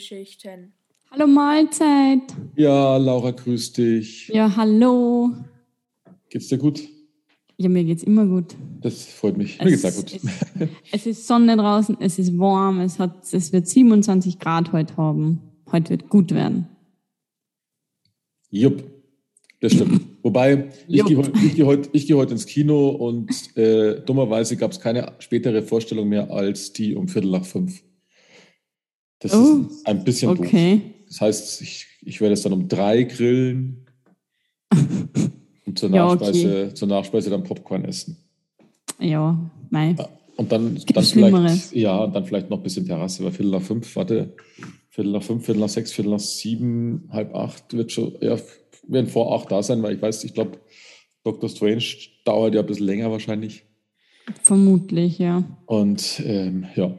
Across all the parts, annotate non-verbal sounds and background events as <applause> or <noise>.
Filmgeschichten. Hallo Mahlzeit. Ja, Laura, grüß dich. Ja, hallo. Geht's dir gut? Ja, mir geht's immer gut. Das freut mich. Mir geht's sehr gut. Ist, es ist Sonne draußen, es ist warm, es, hat, es wird 27 Grad heute haben. Heute wird gut werden. Jupp, das stimmt. <laughs> Wobei, ich gehe heute geh heut, geh heut ins Kino und äh, dummerweise gab es keine spätere Vorstellung mehr als die um Viertel nach fünf. Das Oh, ist ein bisschen Okay. doof. Das heißt, ich, ich werde es dann um drei grillen und zur <laughs> Ja, Nachspeise, zur Nachspeise dann Popcorn essen. Ja, mei. Und dann, dann vielleicht, ja, dann vielleicht noch ein bisschen Terrasse, weil Viertel nach fünf, warte, Viertel nach fünf, Viertel nach sechs, Viertel nach sieben, halb acht wird schon, ja, werden vor acht da sein, weil ich weiß, ich glaube, Dr. Strange dauert ja ein bisschen länger wahrscheinlich. Vermutlich, ja. Und ähm, ja,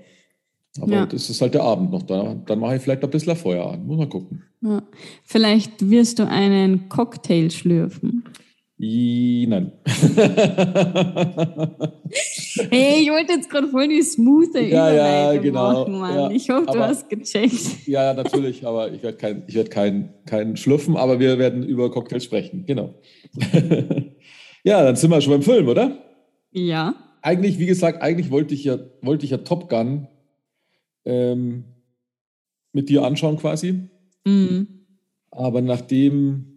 aber Ja. das ist halt der Abend noch da. Dann mache ich vielleicht ein bisschen Feuer an. Muss mal gucken. ja. Vielleicht wirst du einen Cocktail schlürfen. I, nein. <laughs> Hey, ich wollte jetzt gerade voll die smooth Ja, ja, genau. machen, Mann. Ja, ich hoffe, du aber- hast gecheckt. Ja, ja, natürlich, aber ich werde kein, ich werd kein, kein schlürfen, aber wir werden über Cocktails sprechen, genau. <laughs> ja, dann sind wir schon beim Film, oder? Ja. Eigentlich, wie gesagt, eigentlich wollte ich ja, wollte ich ja Top Gun ähm, mit dir anschauen quasi. Mhm. Aber nachdem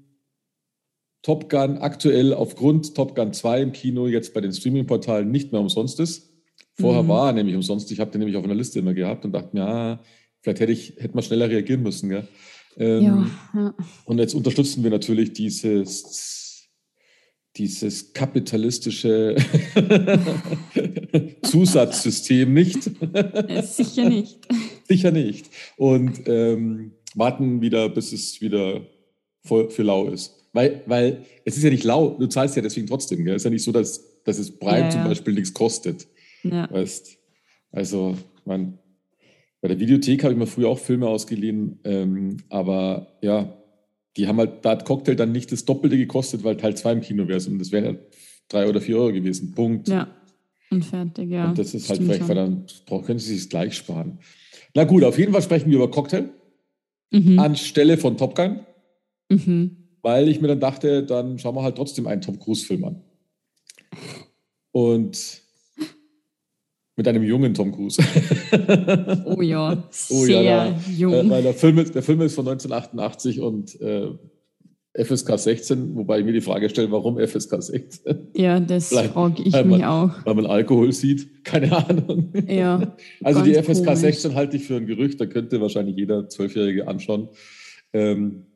Top Gun aktuell aufgrund Top Gun 2 im Kino jetzt bei den Streaming-Portalen nicht mehr umsonst ist, vorher Mhm. war er nämlich umsonst, ich habe den nämlich auf einer Liste immer gehabt und dachte mir, ja, vielleicht hätte ich hätte man schneller reagieren müssen. Gell? Ähm, Ja, ja. Und jetzt unterstützen wir natürlich dieses, dieses kapitalistische <laughs> Zusatzsystem nicht. Äh, Sicher nicht. <laughs> Sicher nicht. Und ähm, warten wieder, bis es wieder voll für lau ist. Weil, weil es ist ja nicht lau, du zahlst ja deswegen trotzdem. Gell? Es ist ja nicht so, dass, dass es Prime Ja, zum ja. Beispiel nichts kostet. Ja. Weißt Also, man, bei der Videothek habe ich mir früher auch Filme ausgeliehen, ähm, aber ja, die haben halt, da hat Cocktail dann nicht das Doppelte gekostet, weil Teil 2 im Kino wäre und das wären ja drei oder vier Euro gewesen. Punkt. ja. Und fertig, ja. Und das ist halt vielleicht, weil dann können sie sich gleich sparen. Na gut, auf jeden Fall sprechen wir über Cocktail Mhm. anstelle von Top Gun, Mhm. weil ich mir dann dachte, dann schauen wir halt trotzdem einen Tom Cruise-Film an. Und mit einem jungen Tom Cruise. <laughs> Oh ja, Oh sehr ja, da- jung. Äh, weil der Film, ist, der Film ist von 1988 und äh, FSK 16, wobei ich mir die Frage stelle, warum FSK 16? ja, das frage ich einmal- mich auch. Weil man Alkohol sieht? Keine Ahnung. Ja, <laughs> Also die FSK komisch. 16 halte ich für ein Gerücht, da könnte wahrscheinlich jeder Zwölfjährige anschauen. Ähm,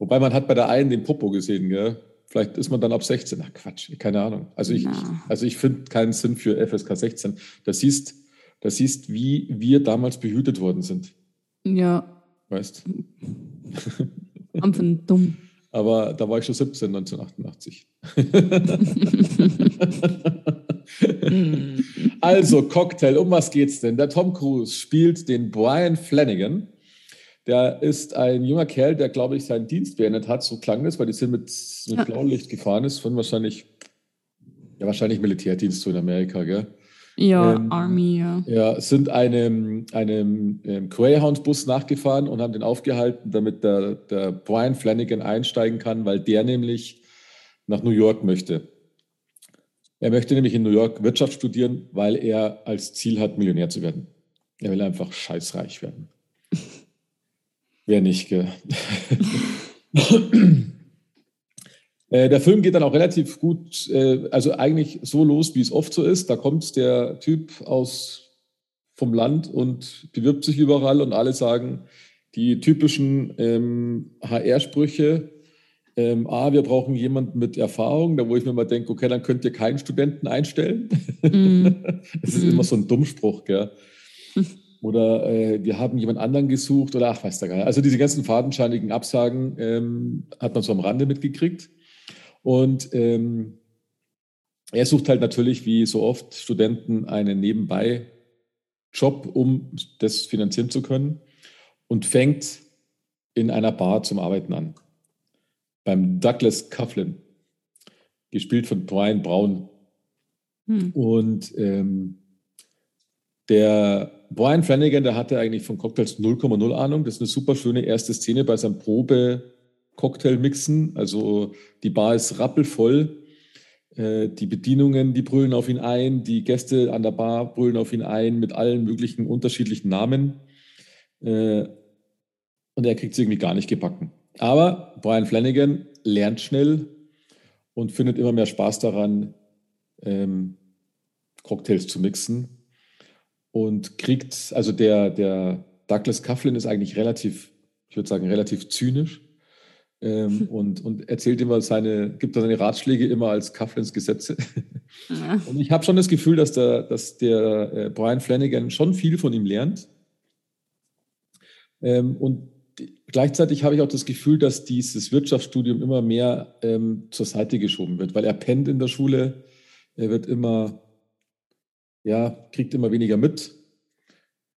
wobei man hat bei der einen den Popo gesehen, gell? Vielleicht ist man dann ab 16. Ach Quatsch, keine Ahnung. Also ich, Na. also ich finde keinen Sinn für FSK 16. Das siehst, das siehst, wie wir damals behütet worden sind. Ja, Weißt einfach dumm. <laughs> Aber da war ich schon 17, 1988. Mhm. Also, Cocktail, um was geht's denn? Der Tom Cruise spielt den Brian Flanagan. Der ist ein junger Kerl, der, glaube ich, seinen Dienst beendet hat. So klang das, weil die sind mit, mit. Blaulicht gefahren ist, von wahrscheinlich, ja, wahrscheinlich Militärdienst so in Amerika, gell? Ja, Ähm, Army, ja. Ja, sind einem, einem ähm, Greyhound-Bus nachgefahren und haben den aufgehalten, damit der, der Brian Flanagan einsteigen kann, weil der nämlich nach New York möchte. Er möchte nämlich in New York Wirtschaft studieren, weil er als Ziel hat, Millionär zu werden. Er will einfach scheißreich werden. <laughs> Wer nicht, gell? <laughs> Äh, Der Film geht dann auch relativ gut, äh, also eigentlich so los, wie es oft so ist. Da kommt der Typ aus vom Land und bewirbt sich überall und alle sagen die typischen ähm, HR-Sprüche. Ähm, ah, wir brauchen jemanden mit Erfahrung, da wo ich mir mal denke, okay, dann könnt ihr keinen Studenten einstellen. Mhm. <laughs> Das ist Mhm. immer so ein Dummspruch, gell? <laughs> Oder äh, wir haben jemand anderen gesucht oder ach, weiß der gar Also diese ganzen fadenscheinigen Absagen ähm, hat man so am Rande mitgekriegt. Und ähm, er sucht halt natürlich, wie so oft, Studenten einen Nebenbei-Job, um das finanzieren zu können und fängt in einer Bar zum Arbeiten an. Beim Douglas Coughlin, gespielt von Brian Brown. Hm. Und ähm, Der Brian Flanagan, der hatte eigentlich von Cocktails 0,0 Ahnung. Das ist eine super schöne erste Szene bei seinem Probe-Cocktail-Mixen. Also die Bar ist rappelvoll. Äh, die Bedienungen, die brüllen auf ihn ein. Die Gäste an der Bar brüllen auf ihn ein mit allen möglichen unterschiedlichen Namen. Äh, und er kriegt es irgendwie gar nicht gebacken. Aber Brian Flanagan lernt schnell und findet immer mehr Spaß daran, ähm, Cocktails zu mixen und kriegt, also der, der Douglas Coughlin ist eigentlich relativ, ich würde sagen, relativ zynisch ähm, <laughs> und, und erzählt immer seine, gibt seine Ratschläge immer als Coughlins Gesetze. Ja. Und ich habe schon das Gefühl, dass der, dass der äh, Brian Flanagan schon viel von ihm lernt. Ähm, und gleichzeitig habe ich auch das Gefühl, dass dieses Wirtschaftsstudium immer mehr ähm, zur Seite geschoben wird, weil er pennt in der Schule, er wird immer, ja, kriegt immer weniger mit,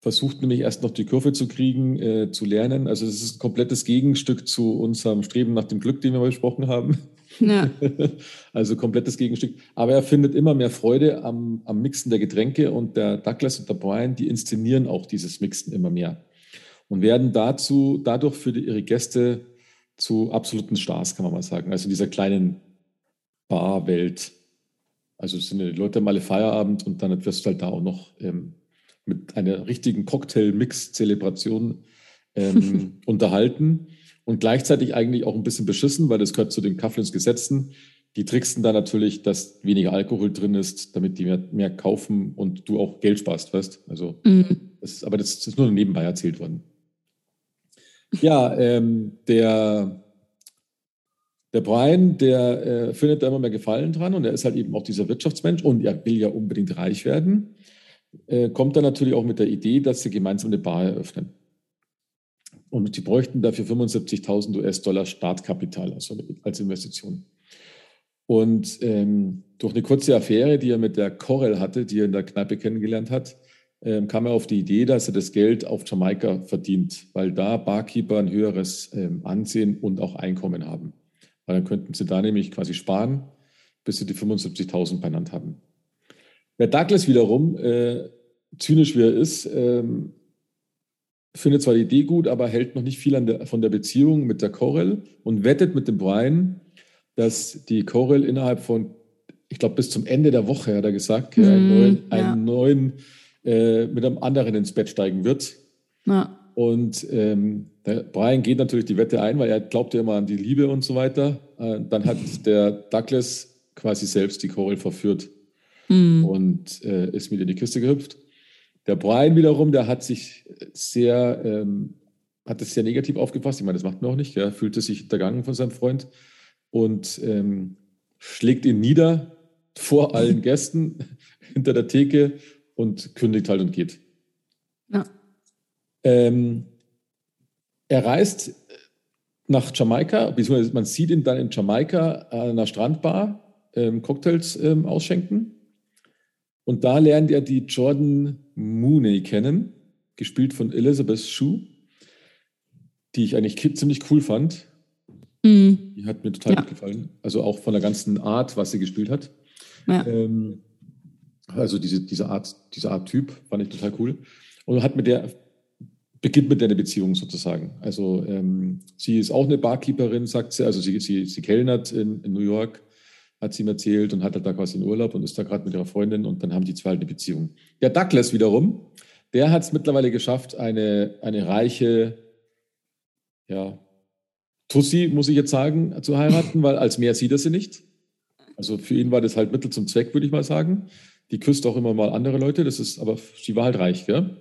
versucht nämlich erst noch die Kurve zu kriegen, äh, zu lernen. Also es ist ein komplettes Gegenstück zu unserem Streben nach dem Glück, den wir besprochen haben. Ja. <laughs> also komplettes Gegenstück. Aber er findet immer mehr Freude am, am Mixen der Getränke und der Douglas und der Brian, die inszenieren auch dieses Mixen immer mehr und werden dazu, dadurch für die, ihre Gäste zu absoluten Stars, kann man mal sagen. Also in dieser kleinen Barwelt. Also sind die Leute mal Feierabend und dann wirst du halt da auch noch ähm, mit einer richtigen Cocktail-Mix-Zelebration ähm, <laughs> unterhalten und gleichzeitig eigentlich auch ein bisschen beschissen, weil das gehört zu den Kafflins Gesetzen. Die tricksten da natürlich, dass weniger Alkohol drin ist, damit die mehr, mehr kaufen und du auch Geld sparst, weißt Also, mhm. das ist, aber das ist nur nebenbei erzählt worden. Ja, ähm, der, der Brian, der äh, findet da immer mehr Gefallen dran und er ist halt eben auch dieser Wirtschaftsmensch und er will ja unbedingt reich werden. Äh, kommt dann natürlich auch mit der Idee, dass sie gemeinsam eine Bar eröffnen. Und sie bräuchten dafür 75.000 US-Dollar Startkapital also als Investition. Und ähm, durch eine kurze Affäre, die er mit der Corel hatte, die er in der Kneipe kennengelernt hat, ähm, kam er auf die Idee, dass er das Geld auf Jamaika verdient, weil da Barkeeper ein höheres ähm, Ansehen und auch Einkommen haben. Weil dann könnten sie da nämlich quasi sparen, bis sie die 75.000 benannt haben. Der Douglas wiederum, äh, zynisch wie er ist, ähm, findet zwar die Idee gut, aber hält noch nicht viel der, von der Beziehung mit der Corel und wettet mit dem Brian, dass die Corel innerhalb von, ich glaube, bis zum Ende der Woche, hat er gesagt, mm, einen neuen, ja. einen neuen äh, mit einem anderen ins Bett steigen wird. Ja. Und ähm, der Brian geht natürlich die Wette ein, weil er glaubt ja immer an die Liebe und so weiter. Äh, dann hat <laughs> der Douglas quasi selbst die Coral verführt mhm. und äh, ist mit in die Kiste gehüpft. Der Brian wiederum, der hat sich sehr, ähm, hat es sehr negativ aufgefasst. Ich meine, das macht man auch nicht. Er fühlte sich hintergangen von seinem Freund und ähm, schlägt ihn nieder vor allen <laughs> Gästen hinter der Theke und kündigt halt und geht. Ja. Ähm, er reist nach Jamaika, beziehungsweise man sieht ihn dann in Jamaika an einer Strandbar ähm, Cocktails ähm, ausschenken. Und da lernt er die Jordan Mooney kennen, gespielt von Elizabeth Shue, die ich eigentlich ziemlich cool fand. Mhm. Die hat mir total ja. gut gefallen. Also auch von der ganzen Art, was sie gespielt hat. Ja. Ähm, also diese, diese, Art, diese Art Typ fand ich total cool. Und hat mit der, beginnt mit der eine Beziehung sozusagen. Also ähm, sie ist auch eine Barkeeperin, sagt sie. Also sie, sie, sie kellnert in, in New York, hat sie ihm erzählt und hat halt da quasi einen Urlaub und ist da gerade mit ihrer Freundin und dann haben die zwei halt eine Beziehung. Der Douglas wiederum, der hat es mittlerweile geschafft, eine, eine reiche, ja, Tussi, muss ich jetzt sagen, zu heiraten, weil als mehr sieht er sie nicht. Also für ihn war das halt Mittel zum Zweck, würde ich mal sagen. Die küsst auch immer mal andere Leute, das ist, aber sie war halt reich, gell?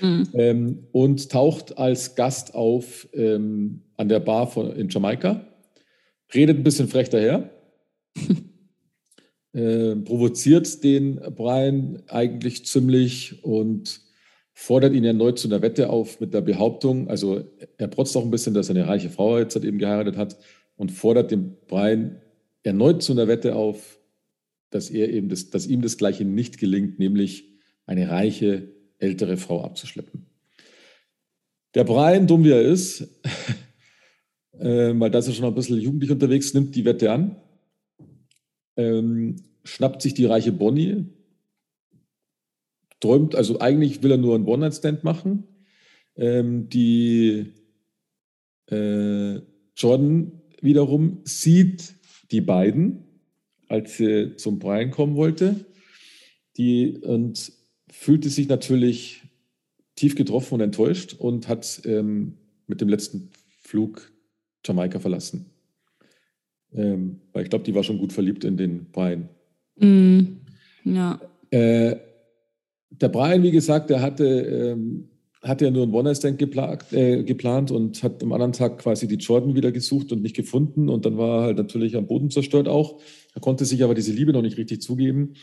Mhm. Ähm, und taucht als Gast auf ähm, an der Bar von, in Jamaika, redet ein bisschen frech daher, <laughs> äh, provoziert den Brian eigentlich ziemlich und fordert ihn erneut zu einer Wette auf mit der Behauptung, also er protzt auch ein bisschen, dass er eine reiche Frau jetzt halt eben geheiratet hat und fordert den Brian erneut zu einer Wette auf, dass, er eben das, dass ihm das Gleiche nicht gelingt, nämlich eine reiche ältere Frau abzuschleppen. Der Brian, dumm wie er ist, <laughs> äh, weil da ist er schon ein bisschen jugendlich unterwegs, nimmt die Wette an, ähm, schnappt sich die reiche Bonnie, träumt, also eigentlich will er nur einen One-Night-Stand machen. Ähm, die äh, Jordan wiederum sieht die beiden, als sie zum Brian kommen wollte, die, und fühlte sich natürlich tief getroffen und enttäuscht und hat ähm, mit dem letzten Flug Jamaika verlassen. Ähm, weil ich glaube, die war schon gut verliebt in den Brian. Mm, ja. Äh, der Brian, wie gesagt, der hatte, ähm, hatte ja nur ein One-Night-Stand geplant, äh, geplant und hat am anderen Tag quasi die Jordan wieder gesucht und nicht gefunden. Und dann war er halt natürlich am Boden zerstört auch. Er konnte sich aber diese Liebe noch nicht richtig zugeben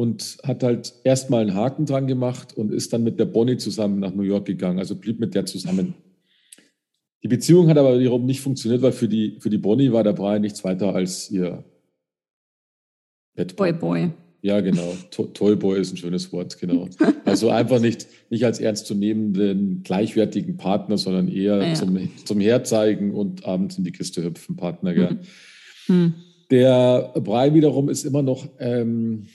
und hat halt erstmal einen Haken dran gemacht und ist dann mit der Bonnie zusammen nach New York gegangen, also blieb mit der zusammen. Die Beziehung hat aber wiederum nicht funktioniert, weil für die, für die Bonnie war der Brian nichts weiter als ihr Boy Boy. Ja, genau. To Toyboy ist ein schönes Wort, genau. <laughs> Also einfach nicht, nicht als ernstzunehmenden, gleichwertigen Partner, sondern eher ja. zum, zum Herzeigen und abends in die Kiste hüpfen Partner. Gell? Hm. Hm. Der Brian wiederum ist immer noch, ähm,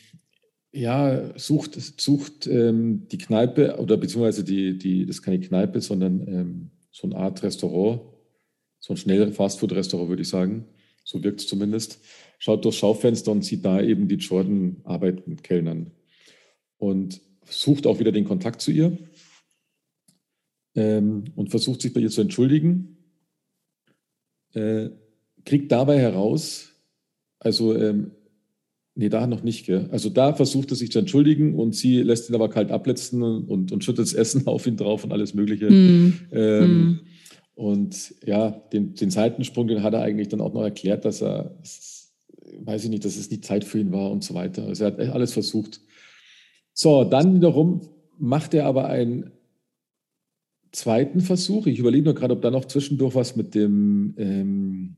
ja, sucht, sucht ähm, die Kneipe oder beziehungsweise die, die, das ist keine Kneipe, sondern ähm, so eine Art Restaurant, so ein schnell Fastfood-Restaurant, würde ich sagen. So wirkt es zumindest. Schaut durchs Schaufenster und sieht da eben die Jordan arbeiten mit Kellnern. Und sucht auch wieder den Kontakt zu ihr ähm, und versucht sich bei ihr zu entschuldigen. Äh, kriegt dabei heraus, also ähm, Nee, da noch nicht. Gell? Also da versucht er sich zu entschuldigen und sie lässt ihn aber kalt abletzen und, und schüttet das Essen <laughs> auf ihn drauf und alles Mögliche. Mm. Ähm, mm. Und ja, den, den Seitensprung, den hat er eigentlich dann auch noch erklärt, dass er, weiß ich nicht, dass es nicht Zeit für ihn war und so weiter. Also er hat alles versucht. So, dann wiederum macht er aber einen zweiten Versuch. Ich überlege nur gerade, ob da noch zwischendurch was mit dem ähm,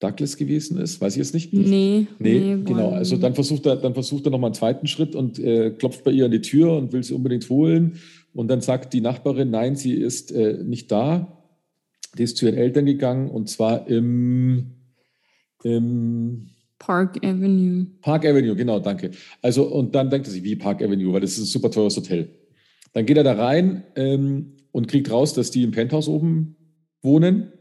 Douglas gewesen ist, weiß ich jetzt nicht. Nee. Nee, nee genau. Also dann versucht er, dann versucht er nochmal einen zweiten Schritt und äh, klopft bei ihr an die Tür und will sie unbedingt holen. Und dann sagt die Nachbarin, nein, sie ist äh, nicht da. Die ist zu ihren Eltern gegangen und zwar im, im Park Avenue. Park Avenue, genau, danke. Also, und dann denkt er sich, wie Park Avenue, weil das ist ein super teures Hotel. Dann geht er da rein ähm, und kriegt raus, dass die im Penthouse oben wohnen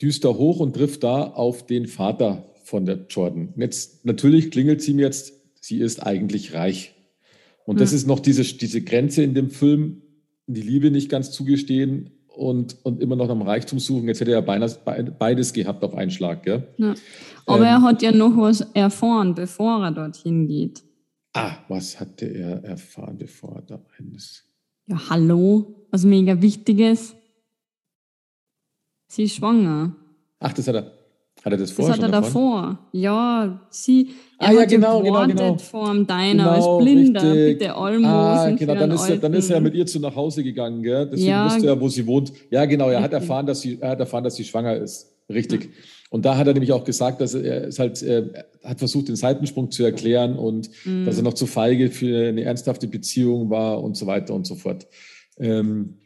düst da hoch und trifft da auf den Vater von der Jordan. Jetzt natürlich klingelt sie mir jetzt, sie ist eigentlich reich. Und hm. das ist noch diese, diese Grenze in dem Film, die Liebe nicht ganz zugestehen und, und immer noch nach dem Reichtum suchen. Jetzt hätte er beinahe beides gehabt auf einen Schlag. Gell? Ja. Aber ähm, er hat ja noch was erfahren, bevor er dorthin geht. Ah, was hatte er erfahren, bevor er da ist? Ja, hallo, was mega Wichtiges. Sie ist schwanger. Ach, das hat er. Hat er das vorher Das hat er davor. Ja, sie. Er ah, ja, genau, genau, genau. vor dem Diner genau, als Blinder. Richtig. Bitte Almosen. Ah, genau. Dann ist, er, dann ist er mit ihr zu nach Hause gegangen, gell? Deswegen ja. wusste er, wo sie wohnt. Ja, genau. Er hat erfahren, dass sie, er hat erfahren, dass sie schwanger ist. Richtig. Ja. Und da hat er nämlich auch gesagt, dass er ist halt, er hat versucht, den Seitensprung zu erklären und mhm. dass er noch zu feige für eine ernsthafte Beziehung war und so weiter und so fort. Ähm,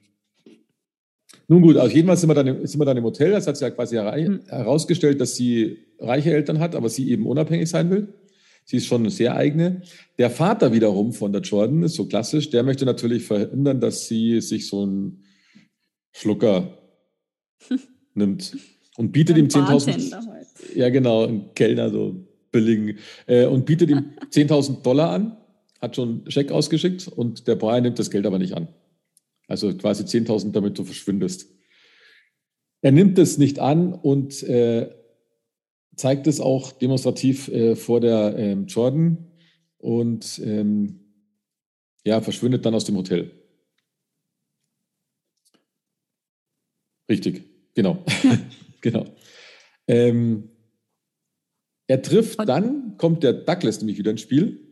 nun gut, auf jeden Fall sind wir dann, sind wir dann im Hotel. Das hat sich ja quasi mhm. herausgestellt, dass sie reiche Eltern hat, aber sie eben unabhängig sein will. Sie ist schon eine sehr eigene. Der Vater wiederum von der Jordan ist so klassisch. Der möchte natürlich verhindern, dass sie sich so einen Schlucker <laughs> nimmt und bietet ihm 10.000. Ja, genau, ein Kellner, so billigen. Äh, und bietet ihm <laughs> 10.000 Dollar an, hat schon einen Scheck ausgeschickt und der Brian nimmt das Geld aber nicht an. Also quasi 10.000, damit du verschwindest. Er nimmt es nicht an und äh, zeigt es auch demonstrativ äh, vor der ähm, Jordan und ähm, ja, verschwindet dann aus dem Hotel. Richtig, genau. <laughs> Genau. Ähm, er trifft dann, kommt der Douglas nämlich wieder ins Spiel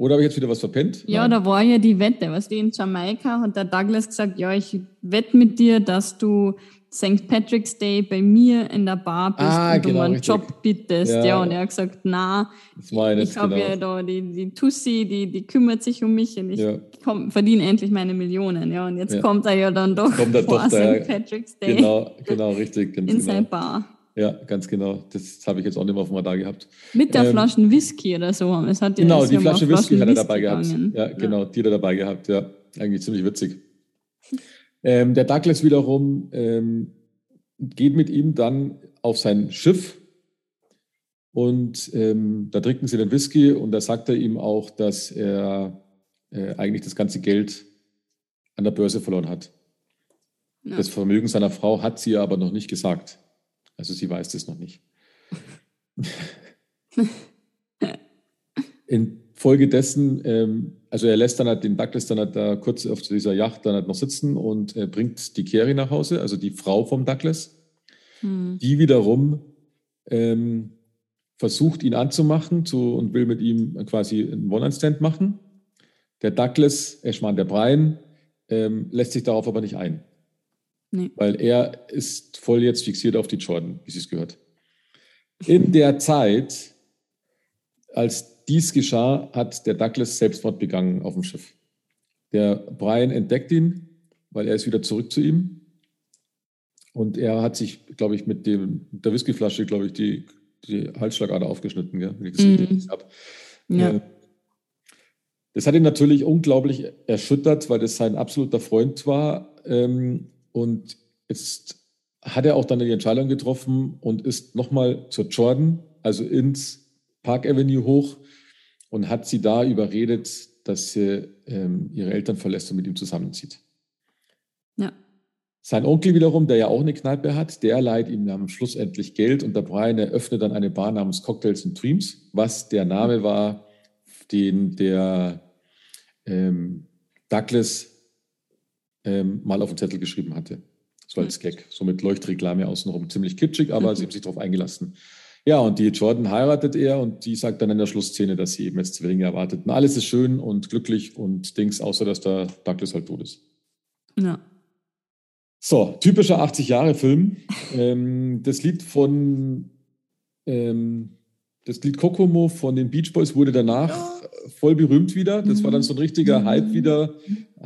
oder habe ich jetzt wieder was verpennt? Ja, Nein. da war ja die Wette. Was die in Jamaika hat der Douglas gesagt, ja, ich wette mit dir, dass du St. Patrick's Day bei mir in der Bar bist ah, und genau, du einen richtig. Job bittest. Ja. ja. und er hat gesagt, na, ich habe genau. ja da die, die Tussi, die, die kümmert sich um mich und ich ja. verdiene endlich meine Millionen. Ja, und jetzt ja. kommt er ja dann doch kommt vor doch St. Patrick's Day. Genau, genau, richtig. <laughs> in genau. seine Bar. Ja, ganz genau. Das habe ich jetzt auch nicht mehr auf dem Radar gehabt. Mit der ähm, Flaschen Whisky oder so. Es hat ja, genau, die Flasche Whisky hat er dabei gegangen. gehabt. Ja, genau, die hat er dabei gehabt. Ja, eigentlich ziemlich witzig. Ähm, der Douglas wiederum ähm, geht mit ihm dann auf sein Schiff und ähm, da trinken sie den Whisky und da sagt er ihm auch, dass er äh, eigentlich das ganze Geld an der Börse verloren hat. Ja. Das Vermögen seiner Frau hat sie aber noch nicht gesagt. Also sie weiß das noch nicht. <laughs> Infolgedessen, ähm, also er lässt dann halt den Douglas dann halt da kurz auf dieser Yacht dann halt noch sitzen und äh, bringt die Carrie nach Hause, also die Frau vom Douglas. Hm. Die wiederum ähm, versucht, ihn anzumachen zu, und will mit ihm quasi einen One-Night-Stand machen. Der Douglas, ich meine, der Brian, ähm, lässt sich darauf aber nicht ein. Nee. Weil er ist voll jetzt fixiert auf die Jordan, wie sie es gehört. In der Zeit, als dies geschah, hat der Douglas Selbstmord begangen auf dem Schiff. Der Brian entdeckt ihn, weil er ist wieder zurück zu ihm. Und er hat sich, glaube ich, mit dem, der Whiskyflasche, glaube ich, die, die Halsschlagader aufgeschnitten, gell? Wie das mhm. habe. Ja. Äh, das hat ihn natürlich unglaublich erschüttert, weil das sein absoluter Freund war. Ähm, und jetzt hat er auch dann die Entscheidung getroffen und ist nochmal zur Jordan, also ins Park Avenue hoch und hat sie da überredet, dass sie ähm, ihre Eltern verlässt und mit ihm zusammenzieht. Ja. Sein Onkel wiederum, der ja auch eine Kneipe hat, der leiht ihm am Schluss endlich Geld und der Brian eröffnet dann eine Bar namens Cocktails and Dreams, was der Name war, den der ähm, Douglas ähm, mal auf den Zettel geschrieben hatte. So als Gag, so mit Leuchtreklame außenrum. Ziemlich kitschig, aber mhm. sie haben sich darauf eingelassen. Ja, und die Jordan heiratet er und die sagt dann in der Schlussszene, dass sie eben jetzt Zwillinge erwartet. Und alles ist schön und glücklich und Dings, außer dass der Douglas halt tot ist. Ja. So, typischer 80-Jahre-Film. ähm, das Lied von ähm, das Lied Kokomo von den Beach Boys wurde danach voll berühmt wieder. Das war dann so ein richtiger mhm. Hype wieder,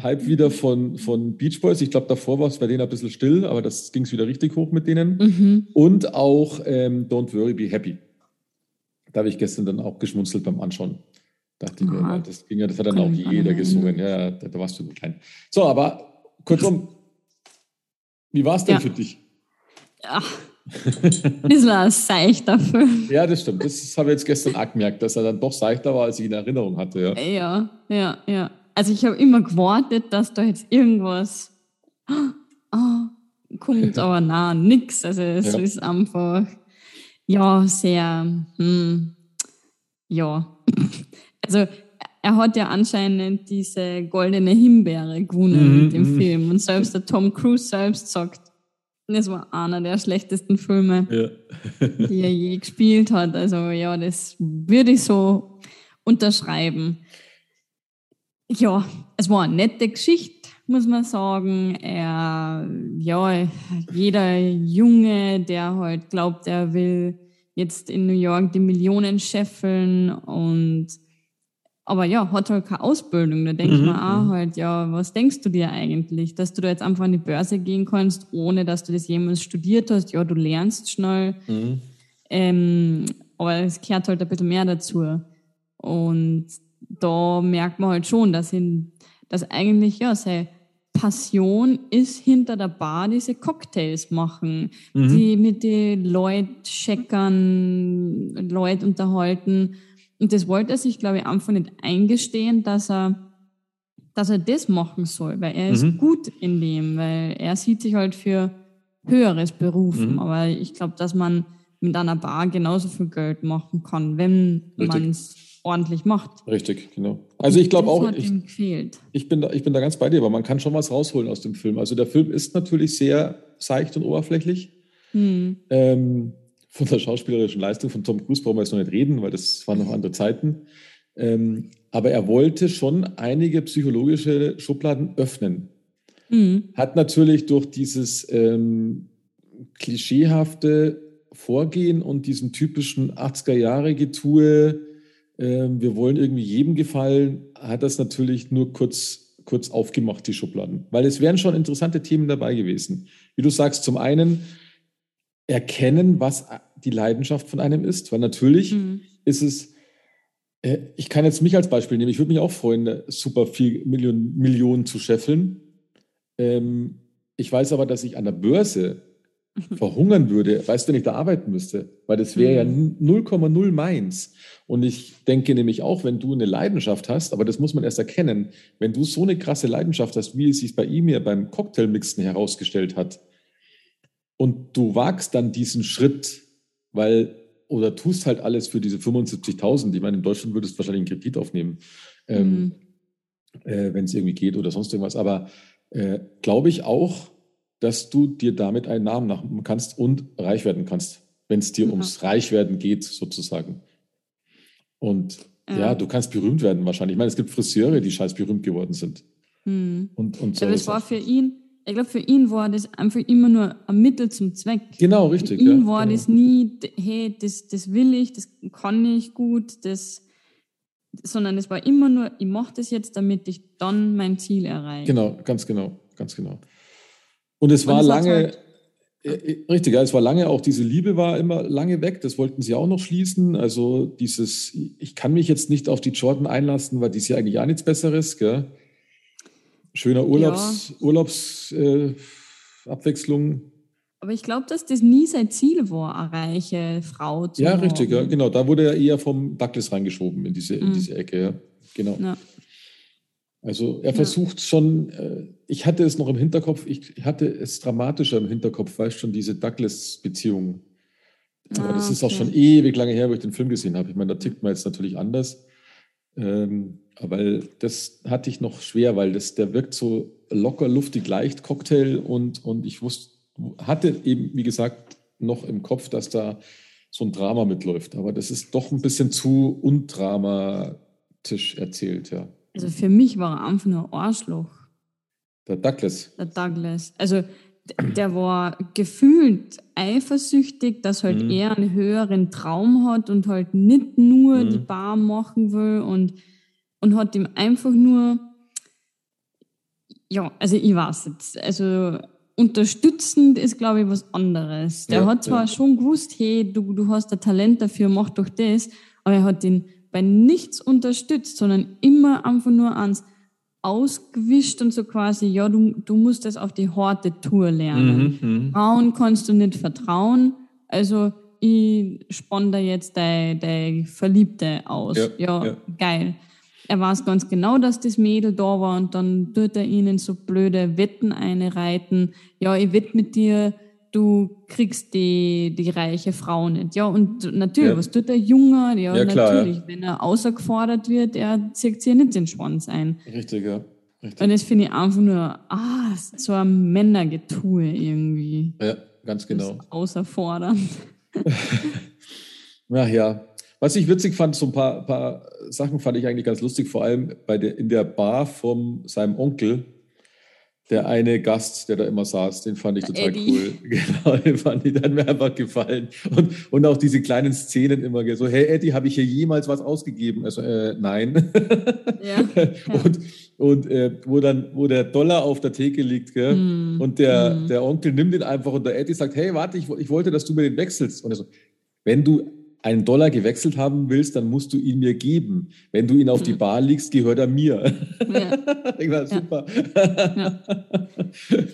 Hype wieder von, von Beach Boys. Ich glaube, davor war es bei denen ein bisschen still, aber das ging es wieder richtig hoch mit denen. Mhm. Und auch ähm, Don't Worry, Be Happy. Da habe ich gestern dann auch geschmunzelt beim Anschauen. Dachte ich mir, das ging ja, das hat dann auch jeder gesungen. Ja, da, da warst du klein. So, aber kurzum, wie war es denn ja. für dich? Ach <laughs> das war ein seichter Film. Ja, das stimmt. Das habe ich jetzt gestern auch gemerkt, dass er dann doch seichter war, als ich in Erinnerung hatte. Ja, ja, ja. ja. Also ich habe immer gewartet, dass da jetzt irgendwas oh, kommt, aber na, nix. Also es ja. ist einfach, ja, sehr, hm, ja. Also er hat ja anscheinend diese goldene Himbeere gewonnen mhm, mit dem mhm. Film. Und selbst der Tom Cruise selbst sagt, das war einer der schlechtesten Filme, ja. <laughs> die er je gespielt hat. Also ja, das würde ich so unterschreiben. Ja, es war eine nette Geschichte, muss man sagen. Er, ja, jeder Junge, der halt glaubt, er will jetzt in New York die Millionen scheffeln und aber ja, hat halt keine Ausbildung. Da denkt mhm. man auch mhm. halt, ja, was denkst du dir eigentlich? Dass du da jetzt einfach an die Börse gehen kannst, ohne dass du das jemals studiert hast. Ja, du lernst schnell. Mhm. Ähm, aber es gehört halt ein bisschen mehr dazu. Und da merkt man halt schon, dass, ihn, dass eigentlich, ja, seine Passion ist hinter der Bar diese Cocktails machen, mhm. die mit den Leuten checkern, Leute unterhalten und das wollte er sich, glaube ich, einfach nicht eingestehen, dass er, dass er das machen soll, weil er mhm. ist gut in dem, weil er sieht sich halt für höheres berufen. Mhm. Aber ich glaube, dass man mit einer Bar genauso viel Geld machen kann, wenn man es ordentlich macht. Richtig, genau. Also ich glaube auch, ich, ich, bin da, ich bin da ganz bei dir, aber man kann schon was rausholen aus dem Film. Also der Film ist natürlich sehr seicht und oberflächlich. Mhm. Ähm, von der schauspielerischen Leistung von Tom Cruise brauchen wir jetzt noch nicht reden, weil das waren noch andere Zeiten. Ähm, aber er wollte schon einige psychologische Schubladen öffnen. Mhm. Hat natürlich durch dieses ähm, klischeehafte Vorgehen und diesen typischen 80er-Jahre-Getue, äh, wir wollen irgendwie jedem gefallen, hat das natürlich nur kurz, kurz aufgemacht, die Schubladen. Weil es wären schon interessante Themen dabei gewesen. Wie du sagst, zum einen erkennen, was die Leidenschaft von einem ist. Weil natürlich mhm. ist es, äh, ich kann jetzt mich als Beispiel nehmen, ich würde mich auch freuen, super viel Millionen, Millionen zu scheffeln. Ähm, ich weiß aber, dass ich an der Börse <laughs> verhungern würde, weißt du, wenn ich da arbeiten müsste, weil das wäre mhm. ja 0,0 meins. Und ich denke nämlich auch, wenn du eine Leidenschaft hast, aber das muss man erst erkennen, wenn du so eine krasse Leidenschaft hast, wie es sich bei ihm ja beim Cocktailmixen herausgestellt hat, und du wagst dann diesen Schritt, weil, oder tust halt alles für diese 75.000, ich meine, in Deutschland würdest du wahrscheinlich einen Kredit aufnehmen, ähm, mhm. äh, wenn es irgendwie geht oder sonst irgendwas, aber äh, glaube ich auch, dass du dir damit einen Namen machen kannst und reich werden kannst, wenn es dir ja. ums Reichwerden geht, sozusagen. Und ja. ja. du kannst berühmt werden wahrscheinlich. Ich meine, es gibt Friseure, die scheiß berühmt geworden sind. Hm. Und, und so. Ja, das war für ihn, ich glaube, für ihn war das einfach immer nur ein Mittel zum Zweck. Genau, richtig. Für ihn ja, war genau. das nie, hey, das, das will ich, das kann ich gut, das, sondern es war immer nur, ich mache das jetzt, damit ich dann mein Ziel erreiche. Genau, ganz genau, ganz genau. Und es war und lange, halt äh, äh, richtig, ja, es war lange auch, diese Liebe war immer lange weg, das wollten sie auch noch schließen. Also dieses, ich kann mich jetzt nicht auf die Jordan einlassen, weil die ist ja eigentlich auch nichts Besseres, gell? Schöner Urlaubs, ja. Urlaubsabwechslung. Äh, aber ich glaube, dass das nie sein Ziel war, eine reiche Frau zu Ja, haben. richtig, ja, genau. Da wurde er eher vom Douglas reingeschoben in diese, in mhm. diese Ecke, ja. Genau. Ja. Also er versucht schon, äh, ich hatte es noch im Hinterkopf, ich hatte es dramatischer im Hinterkopf, weißt schon, diese Douglas-Beziehung. Aber ah, das ist okay. auch schon ewig lange her, wo ich den Film gesehen habe. Ich meine, da tickt man jetzt natürlich anders. Ähm, aber das hatte ich noch schwer, weil das, der wirkt so locker, luftig, leicht, Cocktail und, und ich wusste, hatte eben, wie gesagt, noch im Kopf, dass da so ein Drama mitläuft. Aber das ist doch ein bisschen zu undramatisch erzählt, ja. Also für mich war er einfach nur Arschloch. Der Douglas. Der Douglas. Also der war gefühlt eifersüchtig, dass halt mhm. er einen höheren Traum hat und halt nicht nur mhm. die Bar machen will und, und hat ihm einfach nur, ja, also ich weiß jetzt, also unterstützend ist, glaube ich, was anderes. Der ja, hat zwar ja. schon gewusst, hey, du, du hast ein Talent dafür, mach doch das, aber er hat ihn bei nichts unterstützt, sondern immer einfach nur ans ausgewischt und so quasi, ja, du, du musst das auf die harte Tour lernen. Mhm, mhm. Frauen kannst du nicht vertrauen, also ich spann da jetzt deine de Verliebte aus. Ja, ja, ja, geil. Er weiß ganz genau, dass das Mädel da war und dann tut er ihnen so blöde Wetten einreiten. Ja, ich wette mit dir, du kriegst die, die reiche Frau nicht. Ja, und natürlich, ja. was tut der Junge? Ja, ja klar, natürlich, ja. wenn er außergefordert wird, er zieht sich ja nicht den Schwanz ein. Richtig, ja. Richtig. Und das finde ich einfach nur, ah, so ein Männergetue irgendwie. Ja, ganz genau. Außerfordern. <laughs> Ach ja. Was ich witzig fand, so ein paar, paar Sachen fand ich eigentlich ganz lustig, vor allem bei der, in der Bar von seinem Onkel, der eine Gast, der da immer saß, den fand ich total Eddie. cool. <laughs> Genau, den fand ich, der hat mir einfach gefallen. Und, und auch diese kleinen Szenen immer so, hey Eddie, habe ich hier jemals was ausgegeben? Also, äh, nein. Ja, ja. <laughs> Und, und äh, wo dann, wo der Dollar auf der Theke liegt, gell? Mm, und der, mm. der Onkel nimmt ihn einfach und der Eddie sagt, hey, warte, ich, ich wollte, dass du mir den wechselst. Und er so, wenn du einen Dollar gewechselt haben willst, dann musst du ihn mir geben. Wenn du ihn auf die mhm. Bar legst, gehört er mir. Ja. <laughs> ich war super. Ja.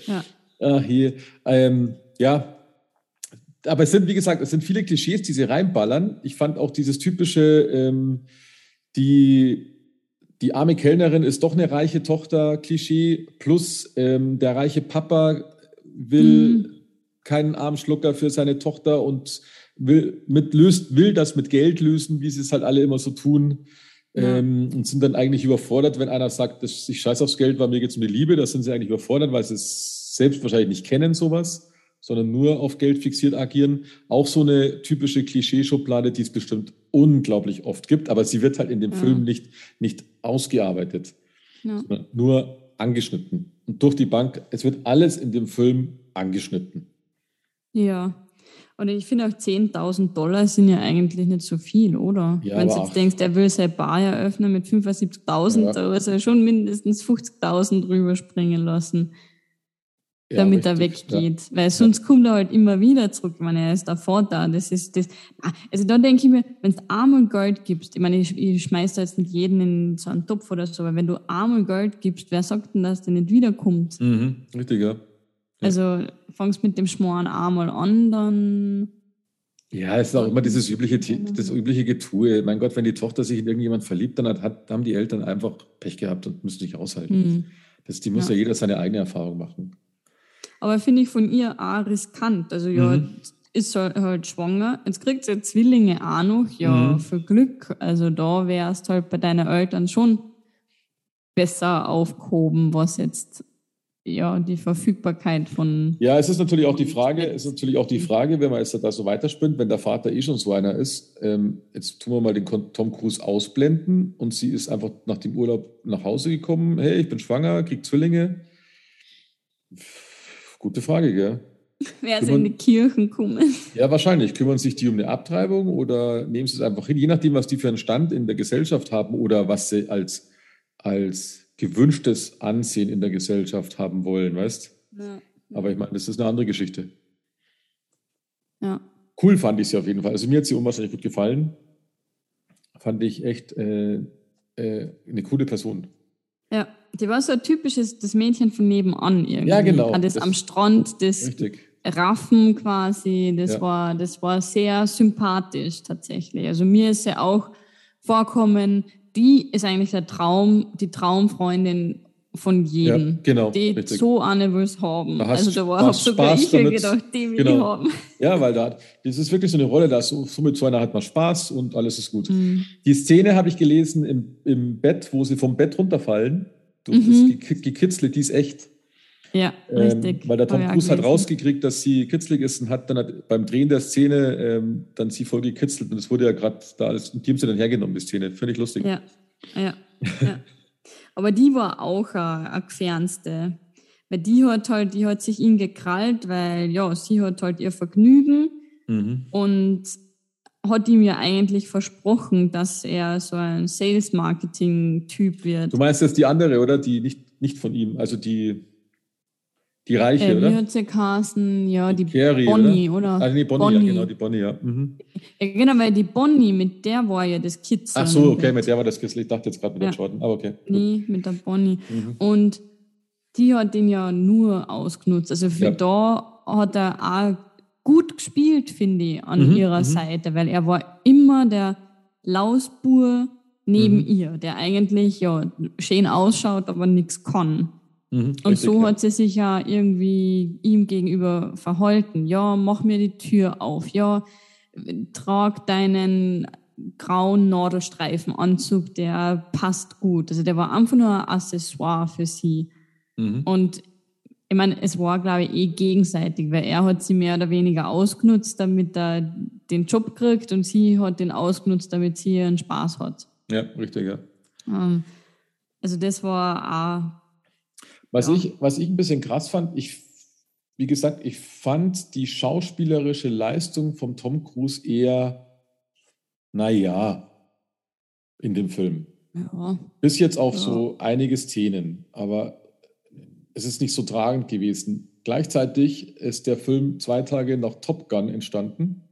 ja. <laughs> Ach, hier. Ähm, ja. Aber es sind, wie gesagt, es sind viele Klischees, die sie reinballern. Ich fand auch dieses typische, ähm, die, die arme Kellnerin ist doch eine reiche Tochter, Klischee, plus ähm, der reiche Papa will mhm. keinen Armschlucker für seine Tochter und will, mit, löst, will das mit Geld lösen, wie sie es halt alle immer so tun. Ja. Ähm, und sind dann eigentlich überfordert, wenn einer sagt, dass ich scheiß aufs Geld, weil mir geht es um die Liebe. Da sind sie eigentlich überfordert, weil sie es selbst wahrscheinlich nicht kennen, sowas, sondern nur auf Geld fixiert agieren. Auch so eine typische Klischeeschublade, die es bestimmt unglaublich oft gibt, aber sie wird halt in dem ja. Film nicht, nicht ausgearbeitet, ja. nur angeschnitten. Und durch die Bank, es wird alles in dem Film angeschnitten. Ja, und ich finde auch 10.000 Dollar sind ja eigentlich nicht so viel, oder? Ja, Wenn du jetzt denkst, er will seine Bar eröffnen mit 75.000, ja. da ist er schon mindestens 50.000 rüberspringen lassen. ja, damit richtig, er weggeht. Ja. Weil sonst kommt er halt immer wieder zurück. Ich meine, er ist davor da. Das ist das. Ah, also da denke ich mir, wenn du arm und Geld gibst, ich meine, ich, ich schmeiß da jetzt nicht jeden in so einen Topf oder so, aber wenn du arm und Geld gibst, wer sagt denn, dass der nicht wiederkommt? Mhm, richtig, ja. Also fangst mit dem Schmoren einmal an, dann. Ja, es ist auch immer dieses übliche, das übliche Getue. Mein Gott, wenn die Tochter sich in irgendjemand verliebt, dann hat, hat, haben die Eltern einfach Pech gehabt und müssen sich aushalten. Mhm. Das, die muss ja. ja jeder seine eigene Erfahrung machen. Aber finde ich von ihr auch riskant. Also ja, mhm. ist halt, schwanger. Jetzt kriegt sie Zwillinge auch noch. Ja, mhm. für Glück. Also da wärst halt bei deinen Eltern schon besser aufgehoben, was jetzt ja die Verfügbarkeit von. Ja, es ist natürlich auch die Frage, es ist natürlich auch die Frage, wenn man jetzt da so weiterspinnt, wenn der Vater eh schon so einer ist, ähm, jetzt tun wir mal den Tom Cruise ausblenden und sie ist einfach nach dem Urlaub nach Hause gekommen, hey, ich bin schwanger, krieg Zwillinge Gute Frage, gell? <laughs> Wer sie in die Kirchen kommen. <laughs> Ja, wahrscheinlich. Kümmern sich die um eine Abtreibung oder nehmen sie es einfach hin, je nachdem, was die für einen Stand in der Gesellschaft haben oder was sie als, als gewünschtes Ansehen in der Gesellschaft haben wollen, weißt ja. Aber ich meine, das ist eine andere Geschichte. Ja. Cool fand ich sie auf jeden Fall. Also mir hat sie unwahrscheinlich gut gefallen. Fand ich echt äh, äh, eine coole Person. Ja, die war so ein typisches, das Mädchen von nebenan irgendwie. Ja, genau. Das, das am Strand, das richtig. Raffen quasi, das, ja. war, das war sehr sympathisch tatsächlich. Also mir ist ja auch vorkommen, die ist eigentlich der Traum, die Traumfreundin von jedem. Ja, genau. Die richtig. so eine will es haben. Da also da war, hab sogar Spaß ich damit. gedacht, die will genau. haben. Ja, weil da, das ist wirklich so eine Rolle, da so, so einer hat man Spaß und alles ist gut. Mhm. Die Szene habe ich gelesen im, im Bett, wo sie vom Bett runterfallen. Du mhm. bist gekitzelt, die ist echt. Ja, ähm, richtig. Weil der Tom Cruise hat rausgekriegt, dass sie kitzlig ist und hat dann hat beim Drehen der Szene ähm, dann sie voll gekitzelt und es wurde ja gerade da alles haben sie dann hergenommen, die Szene. Finde ich lustig. Ja, ja, ja. <laughs> Aber die war auch eine gefährnste. Weil die hat halt, die hat sich ihn gekrallt, weil ja, sie hat halt ihr Vergnügen mhm. und hat ihm ja eigentlich versprochen, dass er so ein Sales-Marketing-Typ wird. Du meinst jetzt die andere, oder? Die nicht, nicht von ihm, also die, die Reiche, äh, oder? Wie Carsten, ja, die, die Carrie, Bonnie, oder? oder? Also nee, Bonnie, Bonnie, ja, genau, die Bonnie, ja. Mhm. ja. Genau, weil die Bonnie, mit der war ja das Kitzel. Ach so, okay, mit der war das Kitzel. Ich dachte jetzt gerade mit ja. der Jordan, aber okay. Nee, mit der Bonnie. Mhm. Und die hat den ja nur ausgenutzt. Also für ja. da hat er auch gut gespielt, finde ich, an mhm, ihrer mhm. Seite, weil er war immer der Lausbur neben mhm. ihr, der eigentlich ja schön ausschaut, aber nichts kann. Mhm, und so ja. hat sie sich ja irgendwie ihm gegenüber verhalten. Ja, mach mir die Tür auf. Ja, trag deinen grauen Nadelstreifenanzug, der passt gut. Also der war einfach nur ein Accessoire für sie. Mhm. Und ich meine, es war, glaube ich, eh gegenseitig, weil er hat sie mehr oder weniger ausgenutzt, damit er den Job kriegt und sie hat den ausgenutzt, damit sie ihren Spaß hat. Ja, richtig, ja. Ähm, also das war auch was, ja. ich, was ich ein bisschen krass fand, ich, wie gesagt, ich fand die schauspielerische Leistung vom Tom Cruise eher, naja, in dem Film. Ja. Bis jetzt auf ja. so einige Szenen, aber es ist nicht so tragend gewesen. Gleichzeitig ist der Film zwei Tage nach Top Gun entstanden.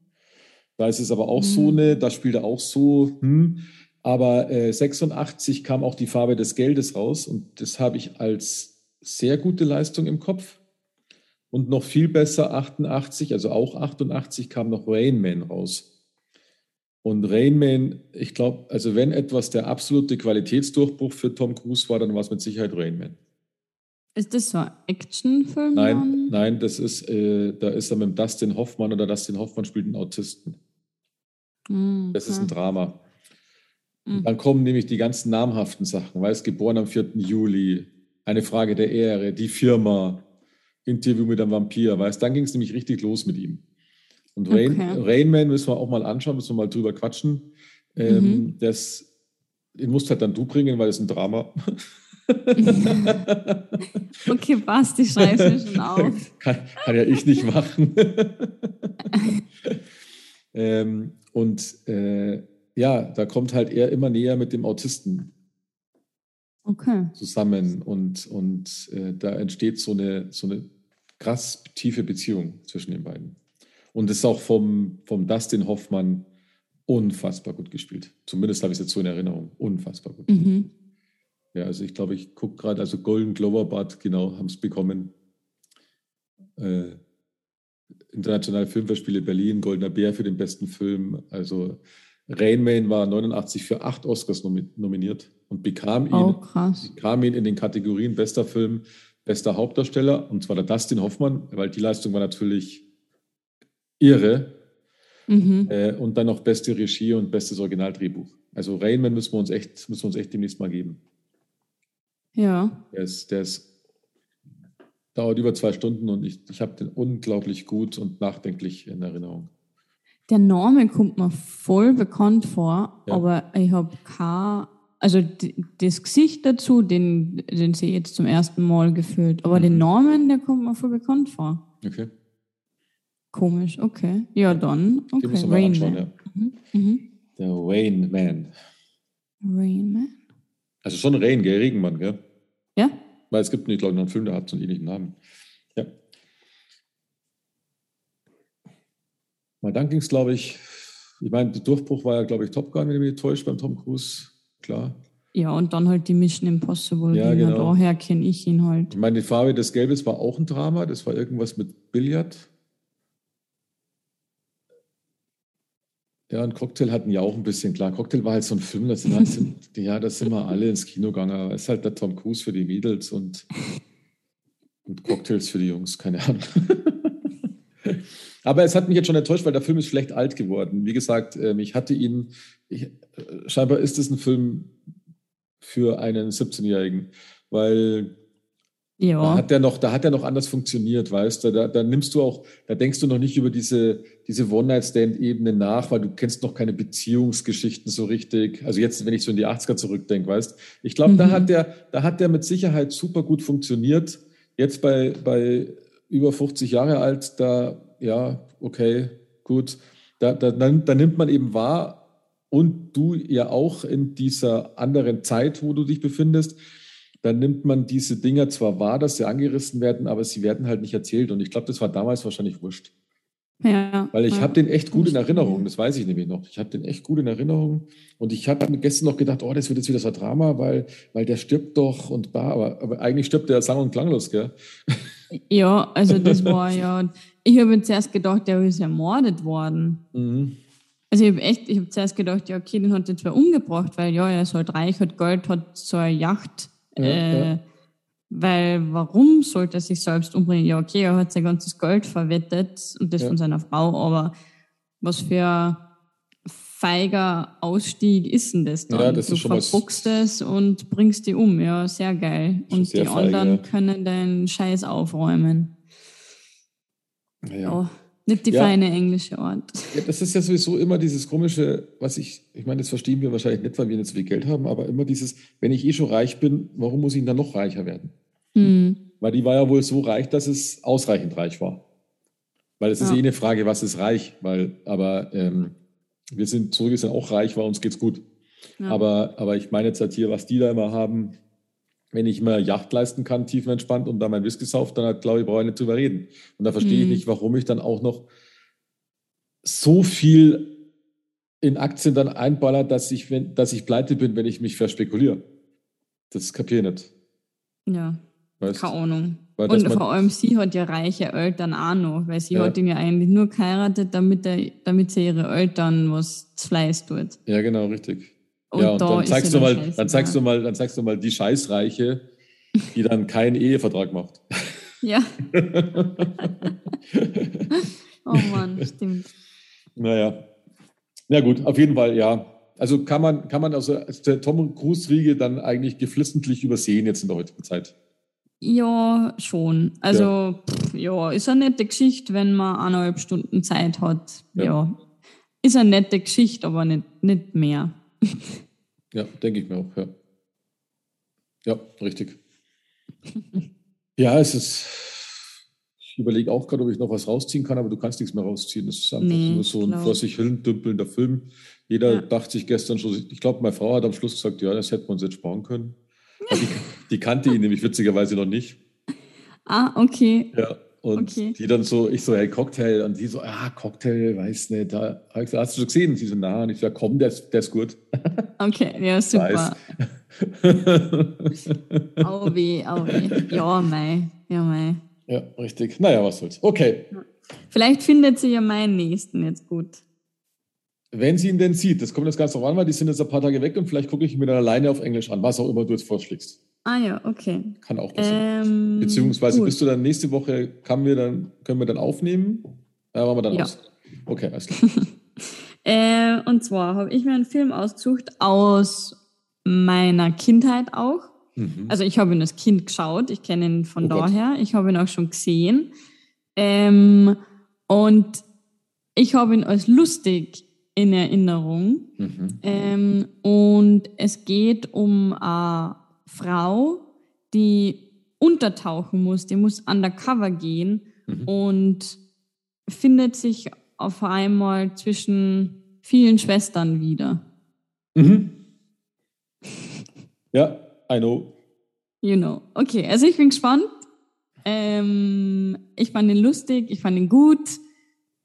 Da ist es aber auch mhm. so eine, da spielt er auch so, hm, aber äh, 86 kam auch die Farbe des Geldes raus und das habe ich als sehr gute Leistung im Kopf. Und noch viel besser 88, also auch 88 kam noch Rain Man raus. Und Rain Man, ich glaube, also wenn etwas der absolute Qualitätsdurchbruch für Tom Cruise war, dann war es mit Sicherheit Rain Man. Ist das so ein Actionfilm? Nein, nein, das ist, äh, da ist er mit Dustin Hoffmann oder Dustin Hoffmann spielt einen Autisten. Mm, das ist ein Drama. Mm. Dann kommen nämlich die ganzen namhaften Sachen, weil es geboren am 4. Juli, eine Frage der Ehre, die Firma, Interview mit einem Vampir, weißt dann ging es nämlich richtig los mit ihm. Und Rain, okay. Rainman müssen wir auch mal anschauen, müssen wir mal drüber quatschen. Ähm, mhm. das, den musst halt dann du bringen, weil es ein Drama. <laughs> okay, passt, ich schreibe es schon auf. <laughs> kann, kann, ja ich nicht machen. <laughs> ähm, und äh, ja, da kommt halt er immer näher mit dem Autisten okay. zusammen und, und äh, da entsteht so eine, so eine krass tiefe Beziehung zwischen den beiden. Und es ist auch vom, vom Dustin Hoffmann unfassbar gut gespielt. Zumindest habe ich es jetzt so in Erinnerung. Unfassbar gut. Mhm. Ja, also ich glaube, ich gucke gerade, also Golden Glover Bad, genau, haben es bekommen. Äh, Internationale Filmfestspiele Berlin, Goldener Bär für den besten Film. Also Rain Man war 89 für acht Oscars nominiert und bekam ihn, oh, bekam ihn in den Kategorien bester Film, bester Hauptdarsteller, und zwar der Dustin Hoffmann, weil die Leistung war natürlich irre. Mhm. Äh, und dann noch beste Regie und bestes Originaldrehbuch. Also Rainman müssen wir uns echt, müssen wir uns echt demnächst mal geben. Ja. Der ist, der ist, dauert über zwei Stunden und ich, ich habe den unglaublich gut und nachdenklich in Erinnerung. Der Name kommt mir voll bekannt vor, ja. aber ich habe kein, also das Gesicht dazu, den, den sehe ich jetzt zum ersten Mal gefühlt, aber mhm. den Namen, der kommt mir voll bekannt vor. Okay. Komisch, okay. Ja, dann. Okay. Rain Man. Ja. Mhm. Mhm. Der Rain Man. Rain Man? Also schon Rain, gell? Regenmann, gell? Ja. Weil es gibt nicht, glaube ich, noch einen Film, der hat so einen ähnlichen Namen. Ja. Mal dann ging es, glaube ich, ich meine, der Durchbruch war ja, glaube ich, Top Gun, wenn ich mich täusche, beim Tom Cruise, klar. Ja, und dann halt die Mission Impossible. Ja, genau. Daher kenne ich ihn halt. Ich meine, die Farbe des Gelbes war auch ein Drama, das war irgendwas mit Billard. Ja, und Cocktail hatten ja auch ein bisschen, klar, Cocktail war halt so ein Film, das sind halt, <laughs> ja, da sind wir alle ins Kino gegangen, aber es ist halt der Tom Cruise für die Mädels und, und Cocktails für die Jungs, keine Ahnung. <laughs> aber es hat mich jetzt schon enttäuscht, weil der Film ist vielleicht alt geworden. Wie gesagt, ähm, ich hatte ihn, ich, äh, scheinbar ist es ein Film für einen 17-Jährigen, weil ja. Da hat der noch, da hat er noch anders funktioniert, weißt du. Da, da nimmst du auch, da denkst du noch nicht über diese, diese One-Night-Stand-Ebene nach, weil du kennst noch keine Beziehungsgeschichten so richtig. Also jetzt, wenn ich so in die 80er zurückdenke, weißt Ich glaube, mhm. da hat der, da hat der mit Sicherheit super gut funktioniert. Jetzt bei, bei über 50 Jahre alt, da, ja, okay, gut. Da, da, da nimmt man eben wahr und du ja auch in dieser anderen Zeit, wo du dich befindest, dann nimmt man diese Dinger zwar wahr, dass sie angerissen werden, aber sie werden halt nicht erzählt. Und ich glaube, das war damals wahrscheinlich wurscht. Ja, Weil ich ja. habe den echt gut in Erinnerung, das weiß ich nämlich noch. Ich habe den echt gut in Erinnerung. Und ich habe gestern noch gedacht, oh, das wird jetzt wieder so ein Drama, weil, weil der stirbt doch und bar, aber, aber eigentlich stirbt der sang- und klanglos, gell? <laughs> Ja, also das war <laughs> ja, ich habe zuerst gedacht, der ist ermordet worden. Mhm. Also ich habe echt, ich habe zuerst gedacht, ja, okay, den hat er zwar umgebracht, weil ja, er ist halt reich, hat Gold, hat so eine Yacht äh, weil warum sollte er sich selbst umbringen? Ja, okay, er hat sein ganzes Geld verwettet und das ja. von seiner Frau, aber was für feiger Ausstieg ist denn das dann? Ja, das du ist schon verbuchst es und bringst die um, ja, sehr geil. Und die feige, anderen ja. können den Scheiß aufräumen. Ja. Oh. Nicht die ja. feine englische Art. Ja, das ist ja sowieso immer dieses komische, was ich, ich meine, das verstehen wir wahrscheinlich nicht, weil wir nicht so viel Geld haben, aber immer dieses, wenn ich eh schon reich bin, warum muss ich dann noch reicher werden? Mhm. Weil die war ja wohl so reich, dass es ausreichend reich war. Weil es ist eh eine Frage, was ist reich? Weil, aber ähm, wir sind zurück, sind auch reich, weil uns geht's gut. Ja. Aber, aber ich meine jetzt halt hier, was die da immer haben, wenn ich mir Yacht leisten kann, tiefenentspannt und da mein Whisky sauft, dann glaube ich, brauche ich nicht drüber reden. Und da verstehe mhm. ich nicht, warum ich dann auch noch so viel in Aktien dann einballer, dass ich, wenn, dass ich pleite bin, wenn ich mich verspekuliere. Das kapiere ich nicht. Ja, weißt? keine Ahnung. Weil, und vor allem sie hat ja reiche Eltern auch noch, weil sie ja. hat ihn ja eigentlich nur geheiratet, damit, er, damit sie ihre Eltern was zu Fleiß tut. Ja, genau, richtig. Und ja, und dann zeigst du mal, dann zeigst du mal, dann zeigst du mal die Scheißreiche, die dann keinen Ehevertrag macht. Ja. <laughs> oh Mann, stimmt. Naja. Na gut, auf jeden Fall, ja. Also kann man, kann man also der Tom Cruise-Riege dann eigentlich geflissentlich übersehen jetzt in der heutigen Zeit. Ja, schon. Also, ja, pff, ja ist eine nette Geschichte, wenn man eineinhalb Stunden Zeit hat. Ja. ja. Ist eine nette Geschichte, aber nicht, nicht mehr. <laughs> ja, denke ich mir auch, ja. Ja, richtig. <laughs> ja, es ist. Ich überlege auch gerade, ob ich noch was rausziehen kann, aber du kannst nichts mehr rausziehen. Das ist einfach nee, nur so ein vor sich hin dümpelnder Film. Jeder ja. dachte sich gestern schon, ich glaube, meine Frau hat am Schluss gesagt, ja, das hätte man uns jetzt sparen können. <laughs> Die, kannte ihn nämlich witzigerweise noch nicht. Ah, okay. Ja, Und okay. die dann so, ich so, hey, Cocktail. Und die so, ah, Cocktail, weiß nicht. Da habe ich gesagt, hast du schon gesehen? Und sie so, na. Und ich so, komm, der ist, der ist gut. Okay, ja, <laughs> super. <laughs> au weh, au weh. Ja, mei, ja, mei. Ja, richtig. Naja, was soll's. Okay. Vielleicht findet sie ja meinen nächsten jetzt gut. Wenn sie ihn denn sieht, das kommt jetzt ganz drauf an, weil die sind jetzt ein paar Tage weg und vielleicht gucke ich mir dann alleine auf Englisch an, was auch immer du jetzt vorschlägst. Ah ja, okay. Kann auch passieren. Ähm, Beziehungsweise gut. bist du dann nächste Woche, kann wir dann, können wir dann aufnehmen? Ja, machen wir dann ja. aus. Okay, alles klar. <laughs> äh, und zwar habe ich mir einen Film ausgesucht aus meiner Kindheit auch. Mhm. Also ich habe ihn als Kind geschaut, ich kenne ihn von oh daher, Gott. ich habe ihn auch schon gesehen. Ähm, und ich habe ihn als lustig in Erinnerung. Mhm. Ähm, und es geht um eine Frau, die untertauchen muss, die muss undercover gehen mhm. und findet sich auf einmal zwischen vielen Schwestern wieder. Mhm. Ja, I know. You know. Okay, also ich bin gespannt. Ähm, ich fand ihn lustig, ich fand ihn gut.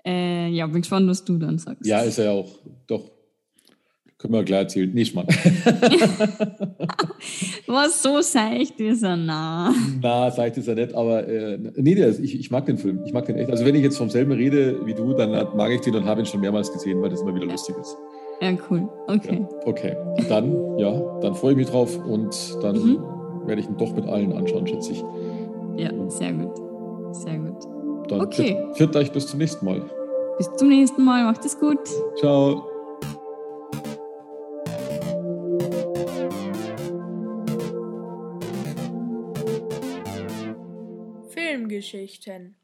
Äh, ja, bin gespannt, was du dann sagst. Ja, ist er ja auch. Doch. Können wir gleich erzählen. Nicht mal. <laughs> was so seicht ist er, na. Na, seicht ist er nicht, aber äh, nee, der, ich, ich mag den Film. Ich mag den echt. Also wenn ich jetzt vom selben rede wie du, dann mag ich den und habe ihn schon mehrmals gesehen, weil das immer wieder ja. lustig ist. Ja, cool. Okay. Ja, okay. Dann, ja, dann freue ich mich drauf und dann mhm. werde ich ihn doch mit allen anschauen, schätze ich. Ja, sehr gut. Sehr gut. Dann okay. Viert euch bis zum nächsten Mal. Bis zum nächsten Mal. Macht es gut. Ciao. Filmgeschichten